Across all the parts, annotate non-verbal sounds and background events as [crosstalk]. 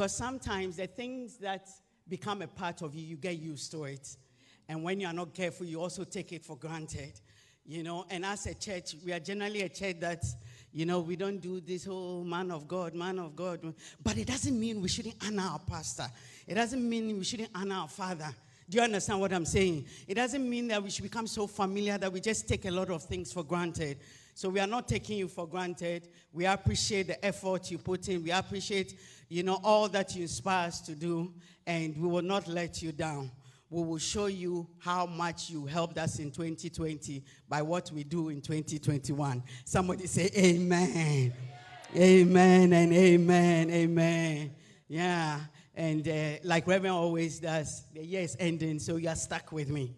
Because sometimes the things that become a part of you, you get used to it. And when you are not careful, you also take it for granted. You know, and as a church, we are generally a church that, you know, we don't do this whole man of God, man of God. But it doesn't mean we shouldn't honor our pastor. It doesn't mean we shouldn't honor our father. Do you understand what I'm saying? It doesn't mean that we should become so familiar that we just take a lot of things for granted. So we are not taking you for granted. We appreciate the effort you put in. We appreciate, you know, all that you inspire us to do, and we will not let you down. We will show you how much you helped us in 2020 by what we do in 2021. Somebody say amen. Amen and amen. Amen. Yeah. And uh, like Reverend always does, the year is ending, so you're stuck with me.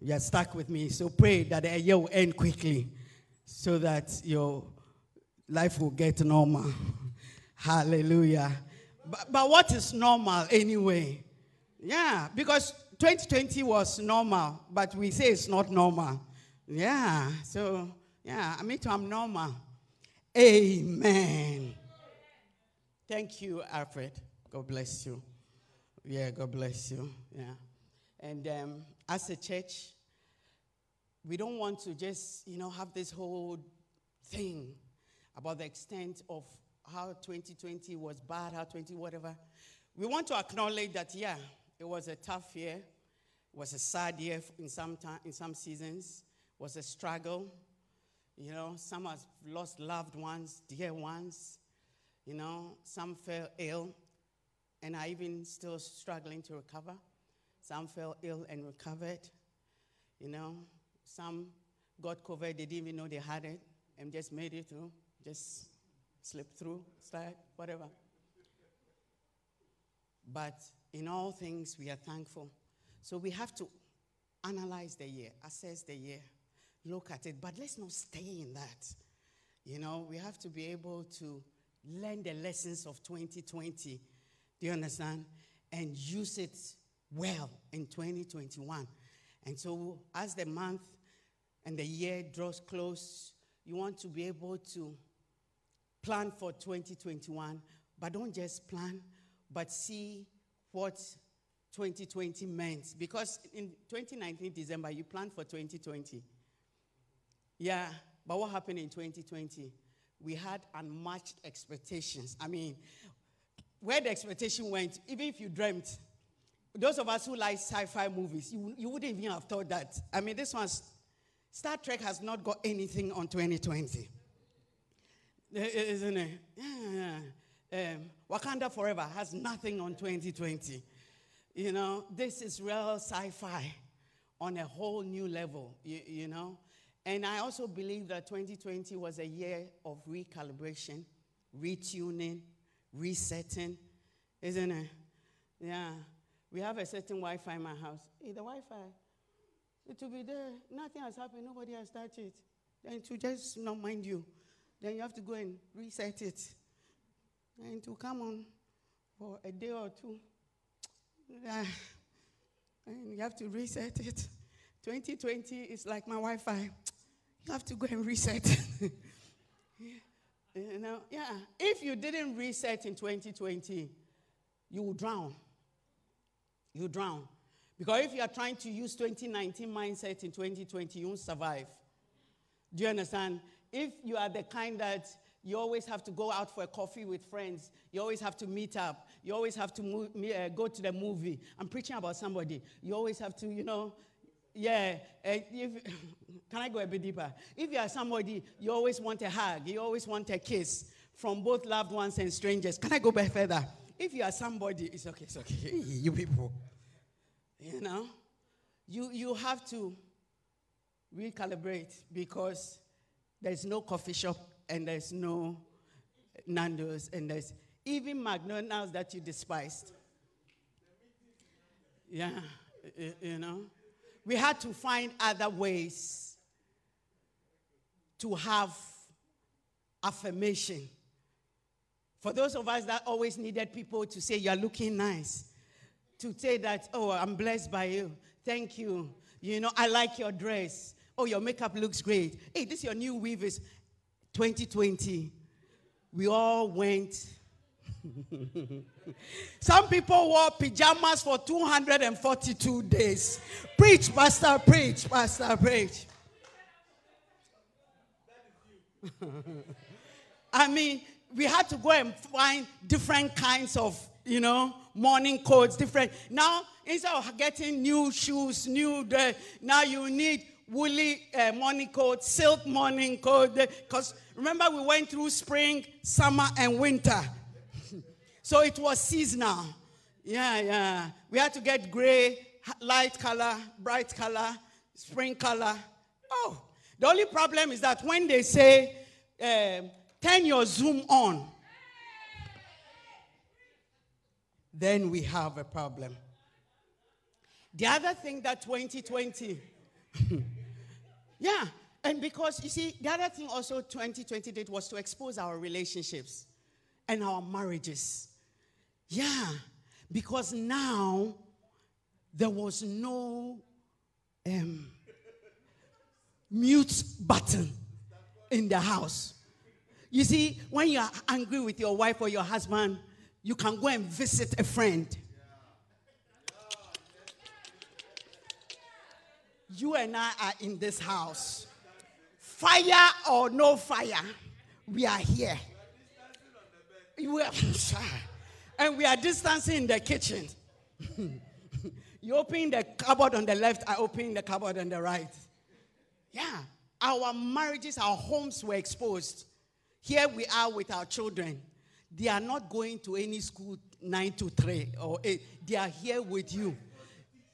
You're stuck with me. So pray that the year will end quickly so that your life will get normal. [laughs] Hallelujah. But, but what is normal anyway? Yeah, because 2020 was normal, but we say it's not normal. Yeah, so, yeah, I mean, I'm normal. Amen. Thank you, Alfred. God bless you. Yeah, God bless you. Yeah. And um, as a church, we don't want to just, you know, have this whole thing about the extent of how 2020 was bad, how 20 whatever. We want to acknowledge that, yeah, it was a tough year. It was a sad year in some time, in some seasons. It was a struggle. You know, some have lost loved ones, dear ones. You know, some fell ill and are even still struggling to recover. Some fell ill and recovered. You know, some got COVID, they didn't even know they had it and just made it through, just slipped through, slide, whatever. But in all things, we are thankful. So we have to analyze the year, assess the year, look at it, but let's not stay in that. You know, we have to be able to learn the lessons of 2020. Do you understand? And use it well in 2021. And so, as the month and the year draws close, you want to be able to plan for 2021, but don't just plan, but see what 2020 meant. Because in 2019, December, you planned for 2020. Yeah, but what happened in 2020? We had unmatched expectations. I mean, where the expectation went, even if you dreamt, those of us who like sci fi movies, you, you wouldn't even have thought that. I mean, this one's Star Trek has not got anything on 2020. Isn't it? Yeah. Um, Wakanda Forever has nothing on 2020. You know, this is real sci fi on a whole new level, you, you know. And I also believe that 2020 was a year of recalibration, retuning, resetting, isn't it? Yeah. We have a certain Wi Fi in my house. Hey, the Wi Fi, will be there. Nothing has happened. Nobody has touched it. Then to just not mind you. Then you have to go and reset it. And to come on for a day or two. Ah. And you have to reset it. 2020 is like my Wi Fi. You have to go and reset. [laughs] you know, yeah. If you didn't reset in 2020, you will drown. You drown. Because if you are trying to use 2019 mindset in 2020, you won't survive. Do you understand? If you are the kind that you always have to go out for a coffee with friends, you always have to meet up, you always have to move, uh, go to the movie. I'm preaching about somebody. You always have to, you know, yeah. Uh, if, [laughs] can I go a bit deeper? If you are somebody, you always want a hug, you always want a kiss from both loved ones and strangers. Can I go back further? If you are somebody, it's okay, it's okay. you people. You know, you, you have to recalibrate because there's no coffee shop and there's no Nando's and there's even McDonald's that you despised. Yeah, you know. We had to find other ways to have affirmation. For those of us that always needed people to say, You're looking nice, to say that, oh, I'm blessed by you. Thank you. You know, I like your dress. Oh, your makeup looks great. Hey, this is your new weave is 2020. We all went [laughs] Some people wore pajamas for 242 days. Preach, Pastor, preach, Pastor, preach. [laughs] I mean, we had to go and find different kinds of, you know, morning coats, different. Now, instead of getting new shoes, new, now you need woolly uh, morning coat, silk morning coat. Because remember, we went through spring, summer, and winter. [laughs] so it was seasonal. Yeah, yeah. We had to get gray, light color, bright color, spring color. Oh, the only problem is that when they say, uh, turn your zoom on, then we have a problem. The other thing that 2020, [laughs] yeah, and because you see, the other thing also 2020 did was to expose our relationships and our marriages. Yeah, because now there was no um, mute button in the house. You see, when you're angry with your wife or your husband, you can go and visit a friend. You and I are in this house. Fire or no fire, we are here. We are, [laughs] and we are distancing in the kitchen. [laughs] you open the cupboard on the left, I open the cupboard on the right. Yeah. Our marriages, our homes were exposed. Here we are with our children. They are not going to any school nine to three or eight. They are here with you.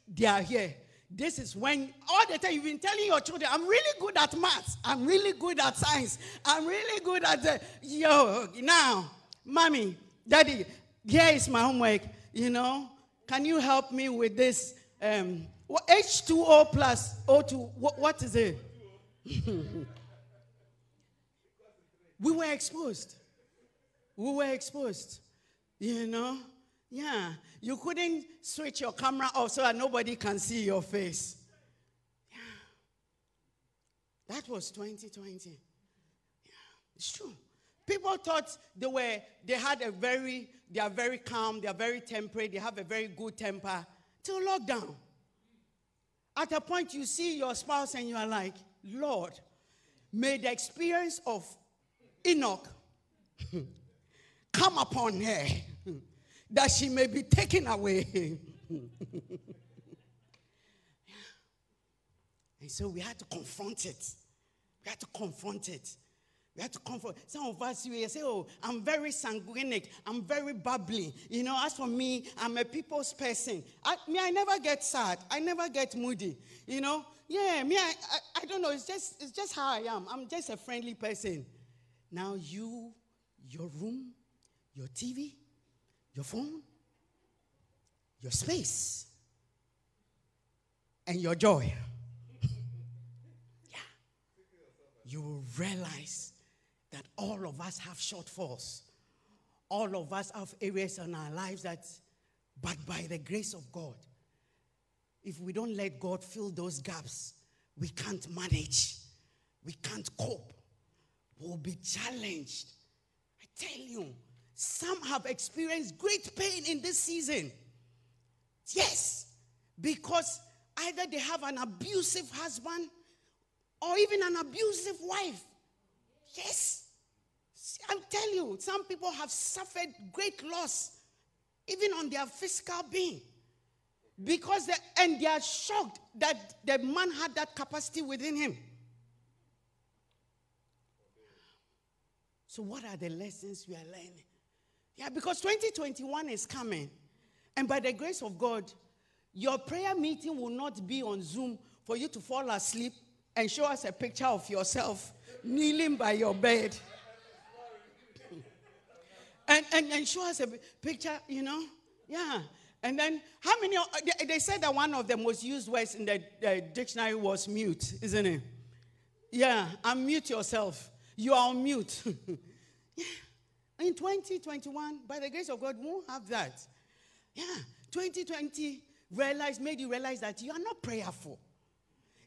They are here. This is when all the time you've been telling your children, I'm really good at maths. I'm really good at science. I'm really good at the yo. Now, mommy, daddy, here is my homework. You know, can you help me with this? Um, H2O plus O2. what, what is it? [laughs] we were exposed. We were exposed. You know? Yeah. You couldn't switch your camera off so that nobody can see your face. Yeah. That was 2020. Yeah. It's true. People thought they were, they had a very, they are very calm, they are very temperate, they have a very good temper till lockdown. At a point, you see your spouse and you are like, Lord, may the experience of Enoch come upon her that she may be taken away. [laughs] and so we had to confront it. We had to confront it. We had to confront. Some of us, we say, Oh, I'm very sanguinic. I'm very bubbly. You know, as for me, I'm a people's person. I, me, I never get sad. I never get moody. You know, yeah, me, I, I, I don't know. It's just, it's just how I am. I'm just a friendly person. Now, you, your room, your TV, your phone, your space, and your joy. [laughs] yeah. You will realize that all of us have shortfalls. All of us have areas in our lives that, but by the grace of God, if we don't let God fill those gaps, we can't manage, we can't cope, we'll be challenged. I tell you, some have experienced great pain in this season. Yes, because either they have an abusive husband or even an abusive wife. Yes. i am telling you, some people have suffered great loss, even on their physical being. Because they, and they are shocked that the man had that capacity within him. So, what are the lessons we are learning? Yeah, because 2021 is coming. And by the grace of God, your prayer meeting will not be on Zoom for you to fall asleep and show us a picture of yourself kneeling by your bed. [laughs] and, and, and show us a picture, you know? Yeah. And then, how many? Uh, they, they said that one of the most used words in the, the dictionary was mute, isn't it? Yeah, unmute yourself. You are on mute. [laughs] yeah. In 2021, by the grace of God, we won't have that. Yeah. 2020 realized, made you realize that you are not prayerful.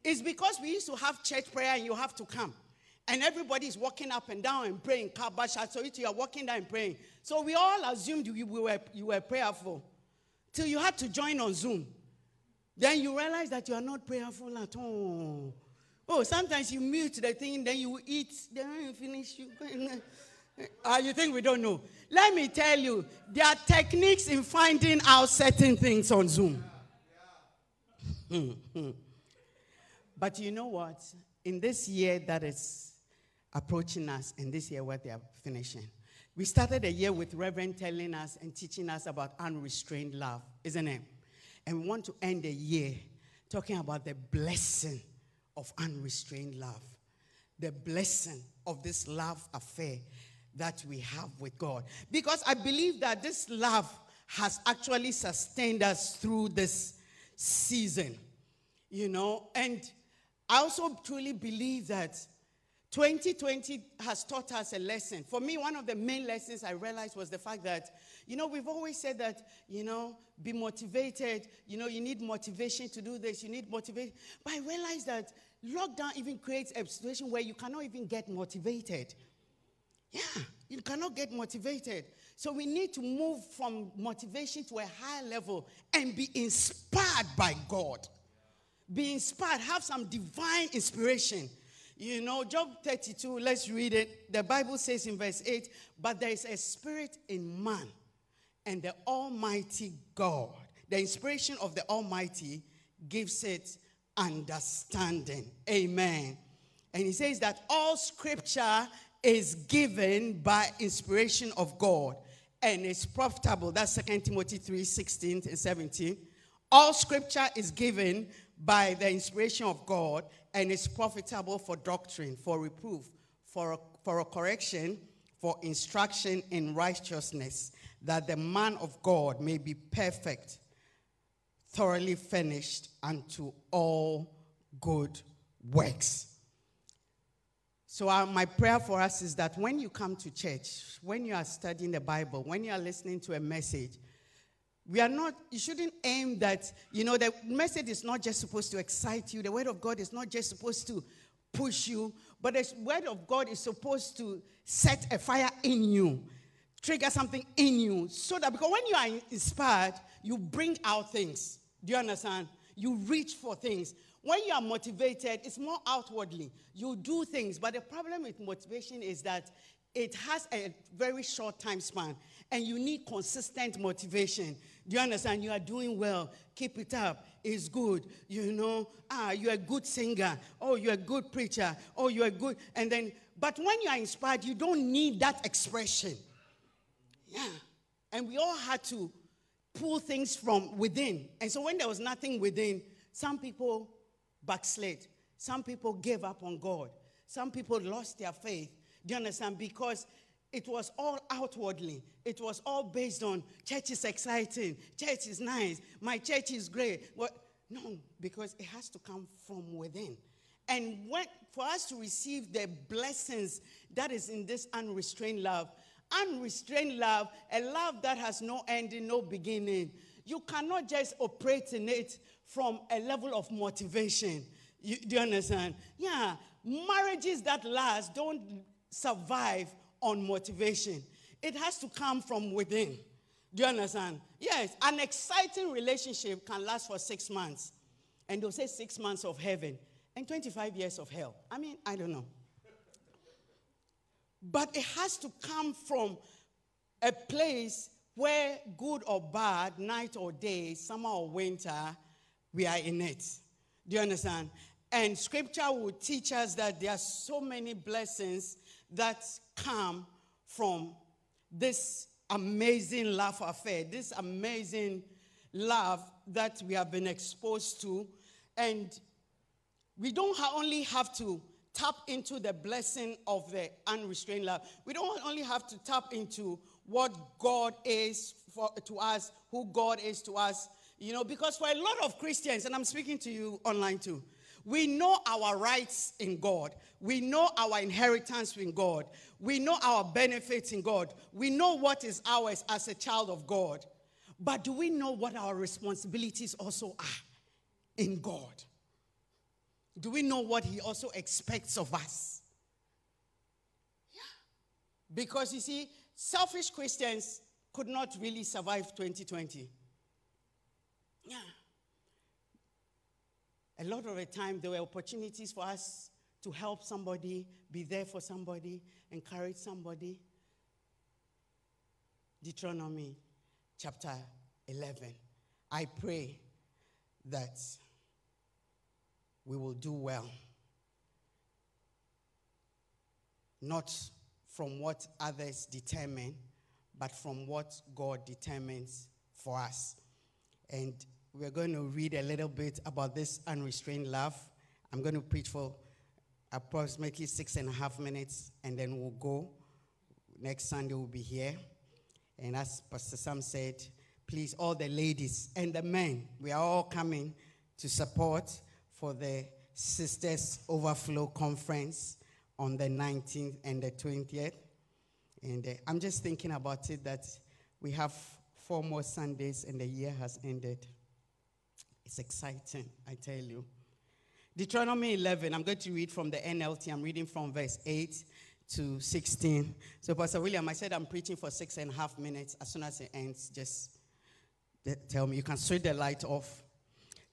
It's because we used to have church prayer and you have to come. and everybody is walking up and down and praying. Kabasha, so you are walking down and praying. So we all assumed you were, you were prayerful till you had to join on Zoom. Then you realize that you are not prayerful at all. Oh, sometimes you mute the thing, then you eat, then you finish. You, uh, you think we don't know? Let me tell you, there are techniques in finding out certain things on Zoom. but you know what? In this year that is approaching us, and this year what they are finishing, we started a year with Reverend telling us and teaching us about unrestrained love, isn't it? And we want to end the year talking about the blessing of unrestrained love, the blessing of this love affair that we have with God. Because I believe that this love has actually sustained us through this season, you know, and I also truly believe that 2020 has taught us a lesson. For me, one of the main lessons I realized was the fact that, you know, we've always said that, you know, be motivated. You know, you need motivation to do this, you need motivation. But I realized that lockdown even creates a situation where you cannot even get motivated. Yeah, you cannot get motivated. So we need to move from motivation to a higher level and be inspired by God. Be inspired, have some divine inspiration you know, Job 32, let's read it. The Bible says in verse 8, but there is a spirit in man, and the Almighty God, the inspiration of the Almighty, gives it understanding. Amen. And he says that all scripture is given by inspiration of God and is profitable. That's 2 Timothy 3 16 and 17. All scripture is given by the inspiration of God and is profitable for doctrine, for reproof, for for a correction, for instruction in righteousness, that the man of God may be perfect, thoroughly finished unto all good works. So, uh, my prayer for us is that when you come to church, when you are studying the Bible, when you are listening to a message, we are not, you shouldn't aim that, you know, the message is not just supposed to excite you. The word of God is not just supposed to push you, but the word of God is supposed to set a fire in you, trigger something in you, so that because when you are inspired, you bring out things. Do you understand? You reach for things. When you are motivated, it's more outwardly. You do things, but the problem with motivation is that it has a very short time span and you need consistent motivation. Do you understand? You are doing well. Keep it up. It's good. You know, ah, you're a good singer. Oh, you're a good preacher. Oh, you're a good. And then, but when you are inspired, you don't need that expression. Yeah. And we all had to pull things from within. And so when there was nothing within, some people backslid. Some people gave up on God. Some people lost their faith. Do you understand? Because it was all outwardly. It was all based on church is exciting, church is nice, my church is great. What? No, because it has to come from within. And when, for us to receive the blessings that is in this unrestrained love, unrestrained love, a love that has no ending, no beginning, you cannot just operate in it from a level of motivation. You, do you understand? Yeah, marriages that last don't survive on motivation. It has to come from within. Do you understand? Yes, an exciting relationship can last for six months. And they'll say six months of heaven and 25 years of hell. I mean, I don't know. But it has to come from a place where, good or bad, night or day, summer or winter, we are in it. Do you understand? And scripture will teach us that there are so many blessings that come from this amazing love affair, this amazing love that we have been exposed to. And we don't only have to tap into the blessing of the unrestrained love, we don't only have to tap into what God is for, to us, who God is to us, you know, because for a lot of Christians, and I'm speaking to you online too, we know our rights in God. We know our inheritance in God. We know our benefits in God. We know what is ours as a child of God. But do we know what our responsibilities also are in God? Do we know what He also expects of us? Because you see, selfish Christians could not really survive 2020. Yeah. A lot of the time, there were opportunities for us to help somebody, be there for somebody, encourage somebody. Deuteronomy chapter 11. I pray that we will do well. Not from what others determine, but from what God determines for us. And we're going to read a little bit about this unrestrained love. I'm going to preach for approximately six and a half minutes, and then we'll go. Next Sunday, we'll be here. And as Pastor Sam said, please, all the ladies and the men, we are all coming to support for the Sisters Overflow Conference on the 19th and the 20th. And uh, I'm just thinking about it that we have four more Sundays and the year has ended. It's exciting, I tell you. Deuteronomy 11, I'm going to read from the NLT. I'm reading from verse 8 to 16. So, Pastor William, I said I'm preaching for six and a half minutes. As soon as it ends, just tell me. You can switch the light off.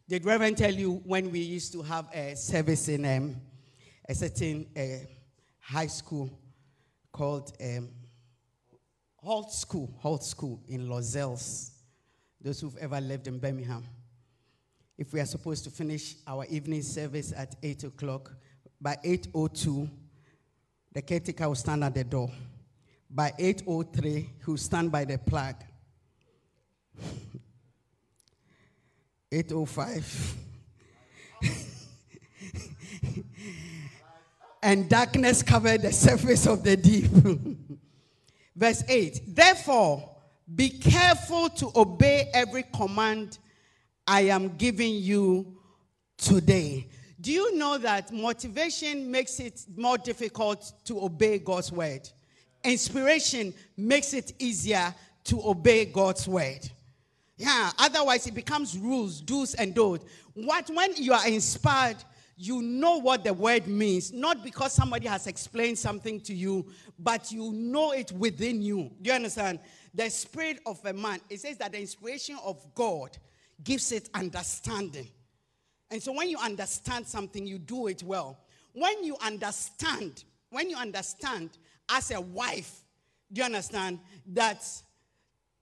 Did Reverend tell you when we used to have a service in um, a certain uh, high school called um, Holte School, Holte School in Lozells. Those who've ever lived in Birmingham if we are supposed to finish our evening service at 8 o'clock, by 8.02, the caretaker will stand at the door. By 8.03, he will stand by the plug. [sighs] 8.05. [laughs] and darkness covered the surface of the deep. [laughs] Verse 8 Therefore, be careful to obey every command I am giving you today. Do you know that motivation makes it more difficult to obey God's word? Inspiration makes it easier to obey God's word. Yeah, otherwise it becomes rules, do's and don'ts. What when you are inspired, you know what the word means, not because somebody has explained something to you, but you know it within you. Do you understand? The spirit of a man, it says that the inspiration of God gives it understanding. And so when you understand something, you do it well. When you understand, when you understand as a wife, do you understand that,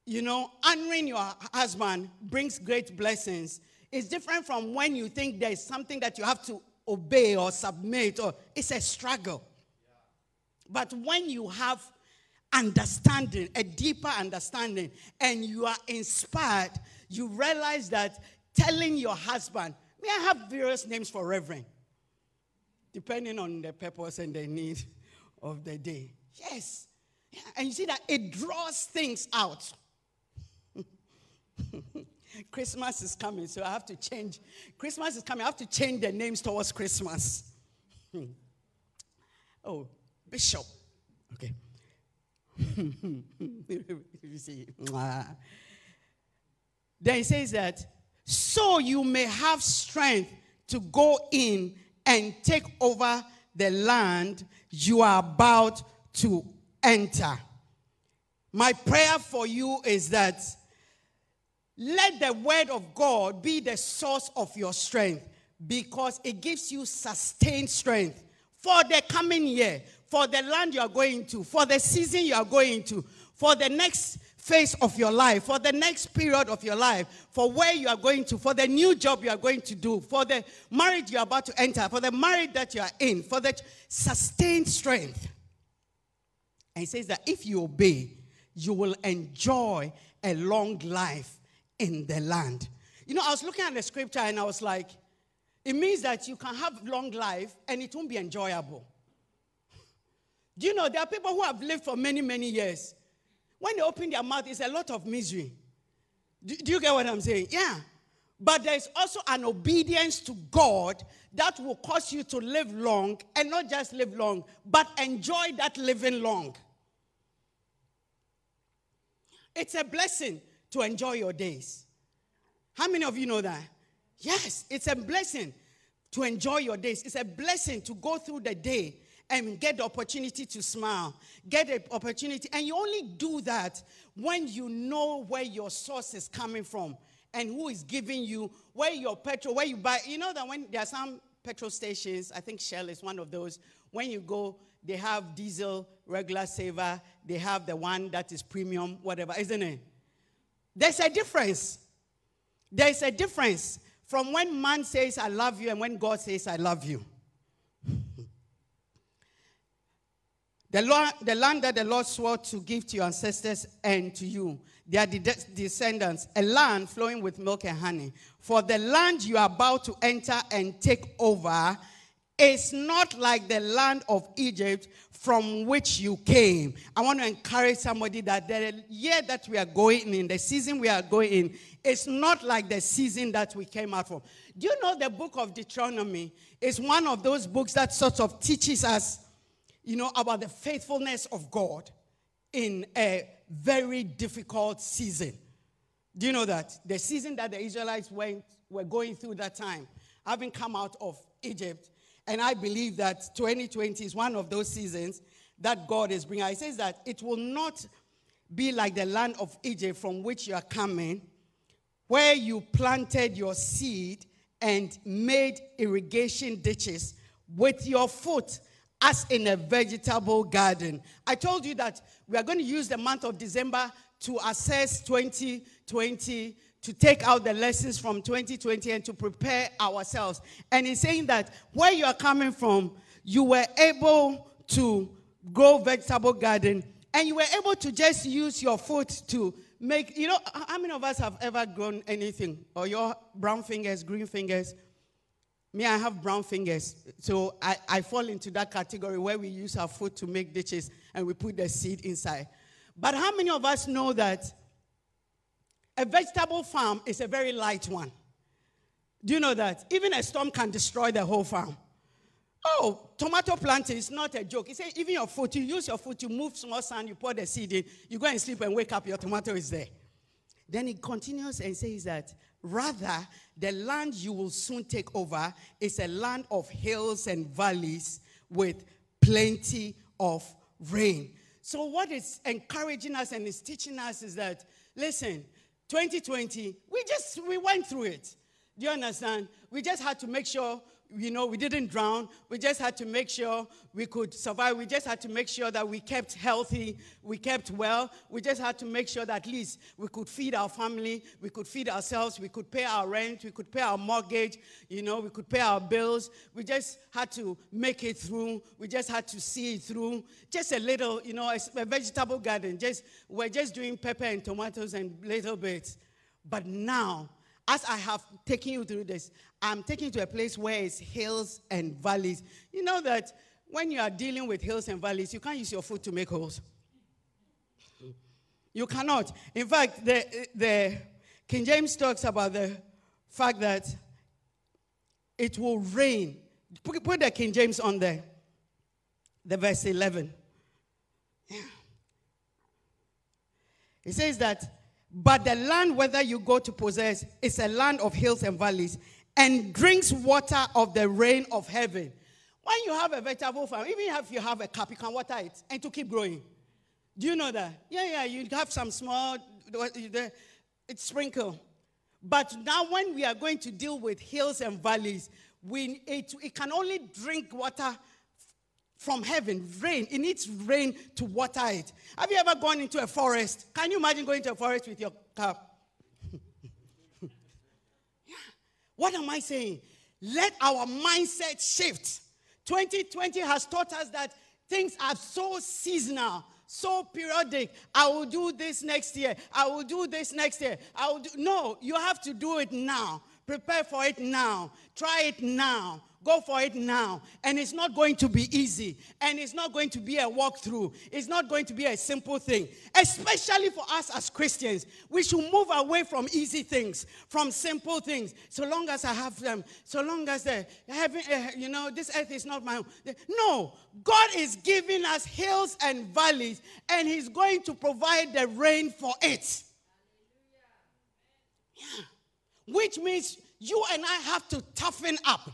you know, honoring your husband brings great blessings? It's different from when you think there's something that you have to obey or submit, or it's a struggle. But when you have understanding, a deeper understanding, and you are inspired, you realize that telling your husband, may I have various names for reverend, depending on the purpose and the need of the day. Yes. And you see that it draws things out. [laughs] Christmas is coming, so I have to change. Christmas is coming, I have to change the names towards Christmas. [laughs] oh, Bishop. Okay. [laughs] Then he says that, so you may have strength to go in and take over the land you are about to enter. My prayer for you is that let the word of God be the source of your strength because it gives you sustained strength for the coming year, for the land you are going to, for the season you are going to, for the next phase of your life, for the next period of your life, for where you are going to, for the new job you are going to do, for the marriage you are about to enter, for the marriage that you are in, for the sustained strength. And he says that if you obey, you will enjoy a long life in the land. You know, I was looking at the scripture and I was like, it means that you can have long life and it won't be enjoyable. Do you know there are people who have lived for many, many years when they open their mouth, it's a lot of misery. Do, do you get what I'm saying? Yeah. But there's also an obedience to God that will cause you to live long and not just live long, but enjoy that living long. It's a blessing to enjoy your days. How many of you know that? Yes, it's a blessing to enjoy your days. It's a blessing to go through the day and get the opportunity to smile, get the opportunity. And you only do that when you know where your source is coming from and who is giving you, where your petrol, where you buy. You know that when there are some petrol stations, I think Shell is one of those, when you go, they have diesel, regular saver, they have the one that is premium, whatever, isn't it? There's a difference. There's a difference from when man says, I love you, and when God says, I love you. [laughs] The, Lord, the land that the Lord swore to give to your ancestors and to you, their de- descendants, a land flowing with milk and honey. For the land you are about to enter and take over is not like the land of Egypt from which you came. I want to encourage somebody that the year that we are going in, the season we are going in, it's not like the season that we came out from. Do you know the book of Deuteronomy is one of those books that sort of teaches us you know, about the faithfulness of God in a very difficult season. Do you know that? The season that the Israelites went, were going through that time, having come out of Egypt. And I believe that 2020 is one of those seasons that God is bringing. He says that it will not be like the land of Egypt from which you are coming, where you planted your seed and made irrigation ditches with your foot as in a vegetable garden. I told you that we are going to use the month of December to assess 2020, to take out the lessons from 2020 and to prepare ourselves. And he's saying that where you are coming from, you were able to grow vegetable garden and you were able to just use your foot to make, you know, how many of us have ever grown anything? Or your brown fingers, green fingers? Me, I have brown fingers. So I, I fall into that category where we use our foot to make ditches and we put the seed inside. But how many of us know that a vegetable farm is a very light one? Do you know that? Even a storm can destroy the whole farm. Oh, tomato planting is not a joke. He said, even your foot, you use your foot, you move small sand, you pour the seed in, you go and sleep and wake up, your tomato is there. Then he continues and says that Rather, the land you will soon take over is a land of hills and valleys with plenty of rain. So, what is encouraging us and is teaching us is that, listen, 2020, we just we went through it. Do you understand? We just had to make sure you know, we didn't drown. We just had to make sure we could survive. We just had to make sure that we kept healthy, we kept well. We just had to make sure that at least we could feed our family, we could feed ourselves, we could pay our rent, we could pay our mortgage, you know, we could pay our bills. We just had to make it through. We just had to see it through. Just a little, you know, a vegetable garden. Just we're just doing pepper and tomatoes and little bits. But now as I have taken you through this, I'm taking you to a place where it's hills and valleys. You know that when you are dealing with hills and valleys, you can't use your foot to make holes. You cannot. In fact, the, the King James talks about the fact that it will rain. Put, the King James on there, the verse 11. Yeah. It says that but the land, whether you go to possess, is a land of hills and valleys and drinks water of the rain of heaven. When you have a vegetable farm, even if you have a cup, you can water it and to keep growing. Do you know that? Yeah, yeah, you have some small, it's sprinkle. But now, when we are going to deal with hills and valleys, we, it, it can only drink water from heaven, rain. It needs rain to water it. Have you ever gone into a forest? Can you imagine going to a forest with your cup? [laughs] yeah. What am I saying? Let our mindset shift. 2020 has taught us that things are so seasonal, so periodic. I will do this next year. I will do this next year. I will do. No, you have to do it now. Prepare for it now. Try it now. Go for it now. And it's not going to be easy. And it's not going to be a walkthrough. It's not going to be a simple thing. Especially for us as Christians. We should move away from easy things, from simple things. So long as I have them, so long as the heaven, uh, you know, this earth is not my own. No. God is giving us hills and valleys, and He's going to provide the rain for it. Yeah. Which means you and I have to toughen up.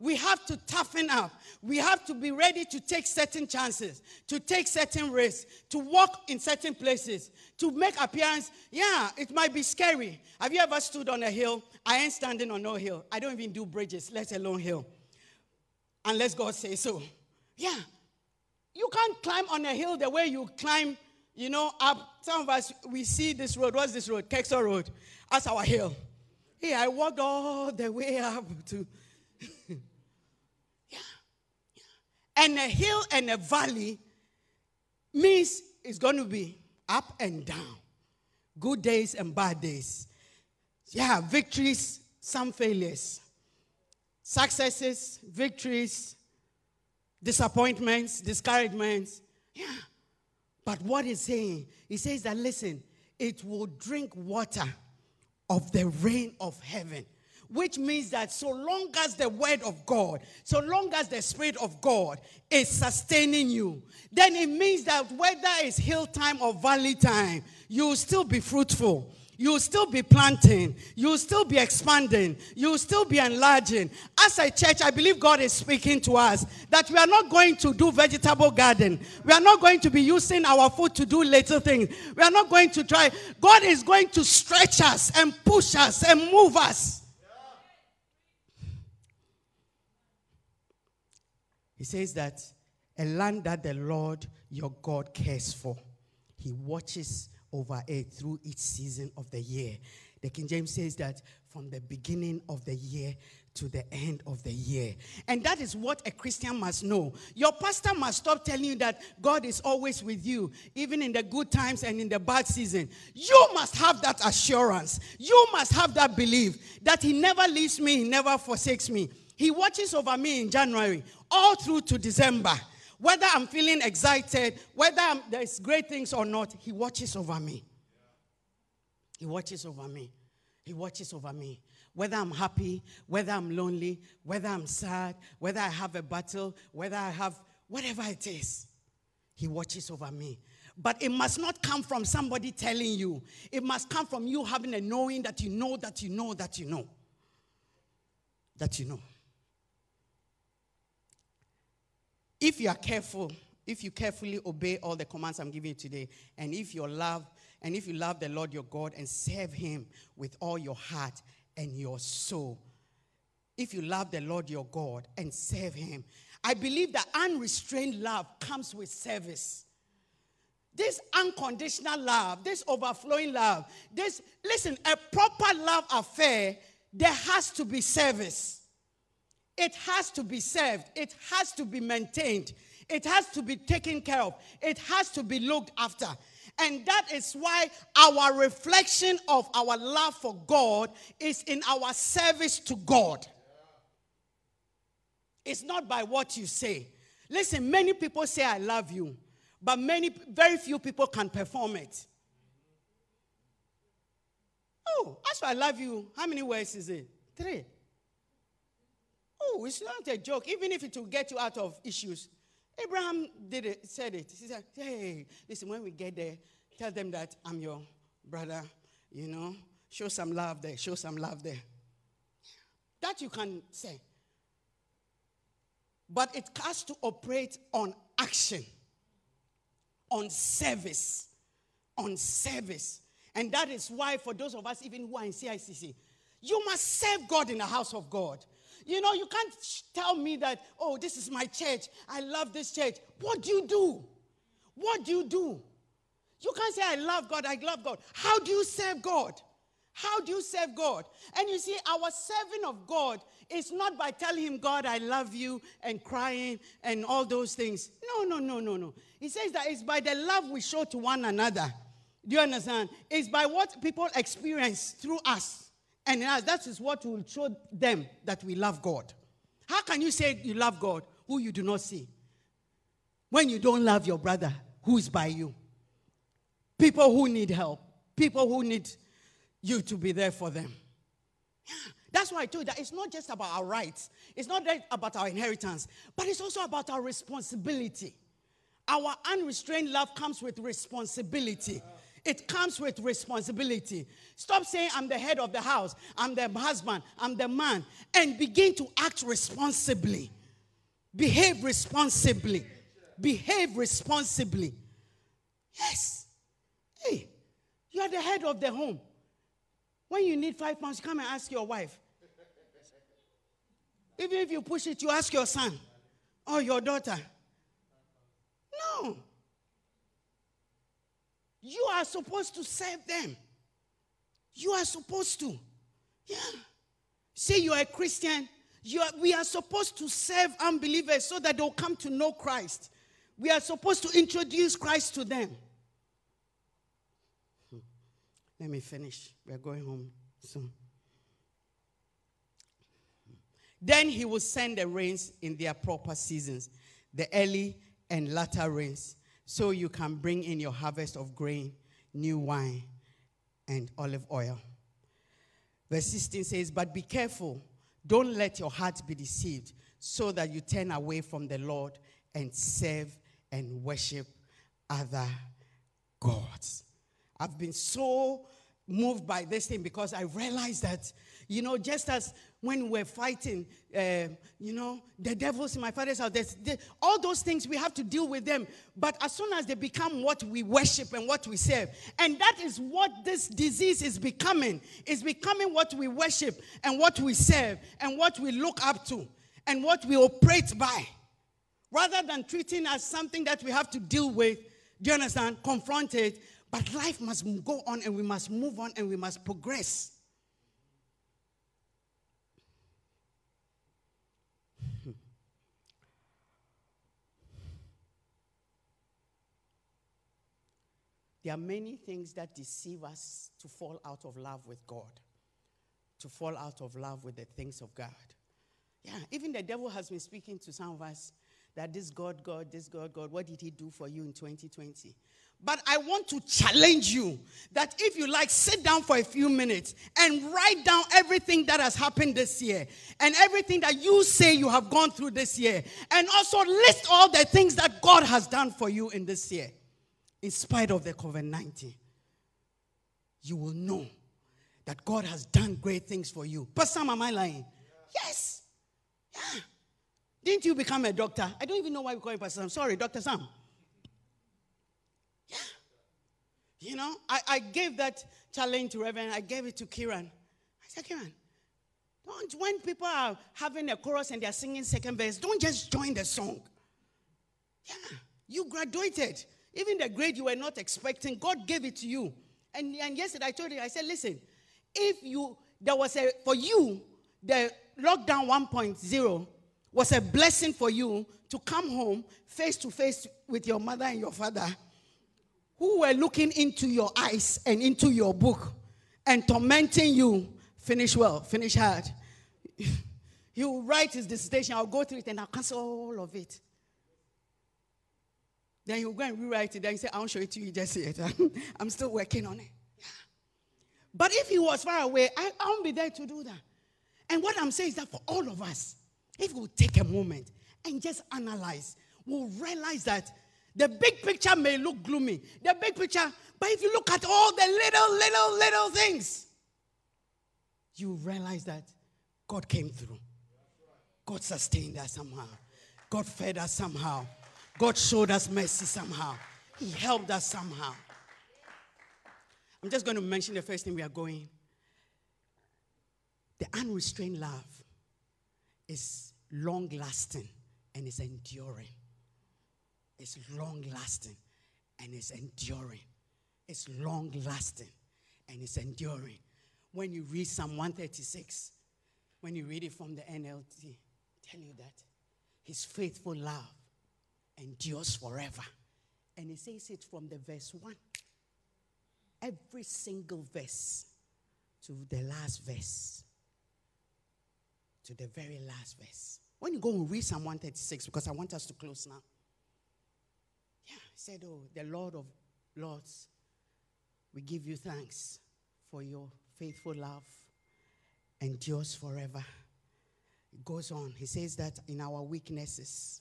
we have to toughen up. We have to be ready to take certain chances, to take certain risks, to walk in certain places, to make appearance. Yeah, it might be scary. Have you ever stood on a hill? I ain't standing on no hill. I don't even do bridges, let alone hill. Unless God says so. Yeah. You can't climb on a hill the way you climb, you know, up. Some of us, we see this road. What's this road? Kexel Road. That's our hill. Hey, I walked all the way up to [laughs] yeah, yeah. and a hill and a valley means it's going to be up and down, good days and bad days. Yeah, victories, some failures, successes, victories, disappointments, discouragements. Yeah. But what he's saying, he says that listen, it will drink water of the rain of heaven which means that so long as the word of God, so long as the spirit of God is sustaining you, then it means that whether it's hill time or valley time, you will still be fruitful. You'll still be planting. You'll still be expanding. You'll still be enlarging. As a church, I believe God is speaking to us that we are not going to do vegetable garden. We are not going to be using our food to do little things. We are not going to try. God is going to stretch us and push us and move us. He says that a land that the Lord your God cares for, he watches over it through each season of the year. The King James says that from the beginning of the year to the end of the year. And that is what a Christian must know. Your pastor must stop telling you that God is always with you, even in the good times and in the bad season. You must have that assurance. You must have that belief that He never leaves me, He never forsakes me. He watches over me in January, all through to December. Whether I'm feeling excited, whether I'm, there's great things or not, He watches over me. He watches over me. He watches over me. Whether I'm happy, whether I'm lonely, whether I'm sad, whether I have a battle, whether I have whatever it is, He watches over me. But it must not come from somebody telling you. It must come from you having a knowing that you know that you know that you know. That you know. If you are careful, if you carefully obey all the commands I'm giving you today, and if you love, and if you love the Lord your God and serve him with all your heart and your soul, if you love the Lord your God and serve him, I believe that unrestrained love comes with service. This unconditional love, this overflowing love, this, listen, a proper love affair, there has to be service. It has to be served, it has to be maintained, it has to be taken care of, it has to be looked after. And that is why our reflection of our love for God is in our service to God. It's not by what you say. Listen, many people say, I love you, but many, very few people can perform it. Oh, that's why I love you. How many words is it? Three. Oh, it's not a joke. Even if it will get you out of issues. Abraham did it, said it. He said, Hey, listen, when we get there, tell them that I'm your brother, you know. Show some love there, show some love there. That you can say. But it has to operate on action, on service, on service. And that is why, for those of us even who are in CICC, you must serve God in the house of God. You know, you can't tell me that, oh, this is my church. I love this church. What do you do? What do you do? You can't say, I love God, I love God. How do you serve God? How do you serve God? And you see, our serving of God is not by telling Him, God, I love you, and crying and all those things. No, no, no, no, no. He says that it's by the love we show to one another. Do you understand? It's by what people experience through us. And that is what will show them that we love God. How can you say you love God who you do not see? When you don't love your brother who is by you. People who need help. People who need you to be there for them. Yeah. That's why I told you that it's not just about our rights, it's not just about our inheritance, but it's also about our responsibility. Our unrestrained love comes with responsibility. It comes with responsibility. Stop saying, I'm the head of the house, I'm the husband, I'm the man, and begin to act responsibly. Behave responsibly. Behave responsibly. Yes. Hey, you are the head of the home. When you need five pounds, come and ask your wife. Even if you push it, you ask your son or your daughter. No. You are supposed to serve them. You are supposed to. Yeah. Say you are a Christian. You are, we are supposed to serve unbelievers so that they'll come to know Christ. We are supposed to introduce Christ to them. Hmm. Let me finish. We're going home soon. Then he will send the rains in their proper seasons, the early and latter rains, so you can bring in your harvest of grain, new wine, and olive oil. Verse 16 says, But be careful, don't let your heart be deceived, so that you turn away from the Lord and serve and worship other gods. I've been so moved by this thing because I realized that, you know, just as when we're fighting, uh, you know, the devils in my father's house, they, all those things we have to deal with them. But as soon as they become what we worship and what we serve, and that is what this disease is becoming, is becoming what we worship and what we serve and what we look up to and what we operate by. Rather than treating as something that we have to deal with, do you understand? Confront it. But life must go on and we must move on and we must progress. [laughs] There are many things that deceive us to fall out of love with God, to fall out of love with the things of God. Yeah, even the devil has been speaking to some of us that this God, God, this God, God, what did he do for you in 2020? But I want to challenge you that if you like, sit down for a few minutes and write down everything that has happened this year and everything that you say you have gone through this year. And also list all the things that God has done for you in this year in spite of the COVID 19, you will know that God has done great things for you. But Sam, am I lying? Yes. Yeah. Didn't you become a doctor? I don't even know why we call you Pastor Sam. Sorry, Dr. Sam. Yeah. You know, I, I gave that challenge to Reverend, I gave it to Kiran. I said, Kiran, don't, when people are having a chorus and they're singing second verse, don't just join the song. Yeah, you graduated. Even the grade you were not expecting, God gave it to you. And, and yesterday I told you, I said, listen, if you, there was a, for you, the lockdown 1.0 was a blessing for you to come home face to face with your mother and your father who were looking into your eyes and into your book and tormenting you. Finish well, finish hard. [laughs] you write his dissertation, I'll go through it and I'll cancel all of it. Then you go and rewrite it. Then you say, I won't show it to you just yet. [laughs] I'm still working on it. But if he was far away, I, I won't be there to do that. And what I'm saying is that for all of us, if we take a moment and just analyze, we'll realize that the big picture may look gloomy. The big picture, but if you look at all the little, little, little things, you realize that God came through. God sustained us somehow. God fed us somehow. God showed us mercy somehow. He helped us somehow. I'm just going to mention the first thing we are going. The unrestrained love is long lasting and is enduring. It's long lasting and it's enduring. It's long lasting and it's enduring. When you read Psalm 136, when you read it from the NLT, tell you that his faithful love endures forever. And he says it from the verse 1. Every single verse to the last verse. To the very last verse. When you go and read Psalm 136, because I want us to close now. Yeah, he said, Oh, the Lord of Lords, we give you thanks for your faithful love endures forever. It goes on. He says that in our weaknesses,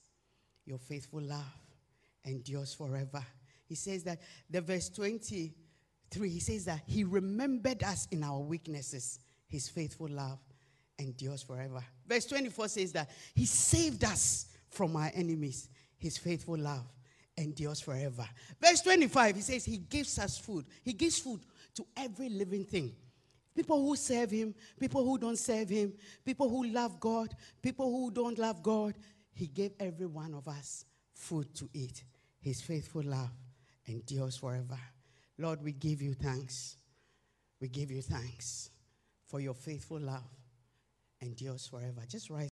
your faithful love endures forever. He says that the verse 23, he says that he remembered us in our weaknesses. His faithful love endures forever. Verse 24 says that he saved us from our enemies. His faithful love endures forever. Verse 25, he says he gives us food. He gives food to every living thing. People who serve him, people who don't serve him, people who love God, people who don't love God. He gave every one of us food to eat. His faithful love endures forever. Lord, we give you thanks. We give you thanks for your faithful love endures forever. Just rise.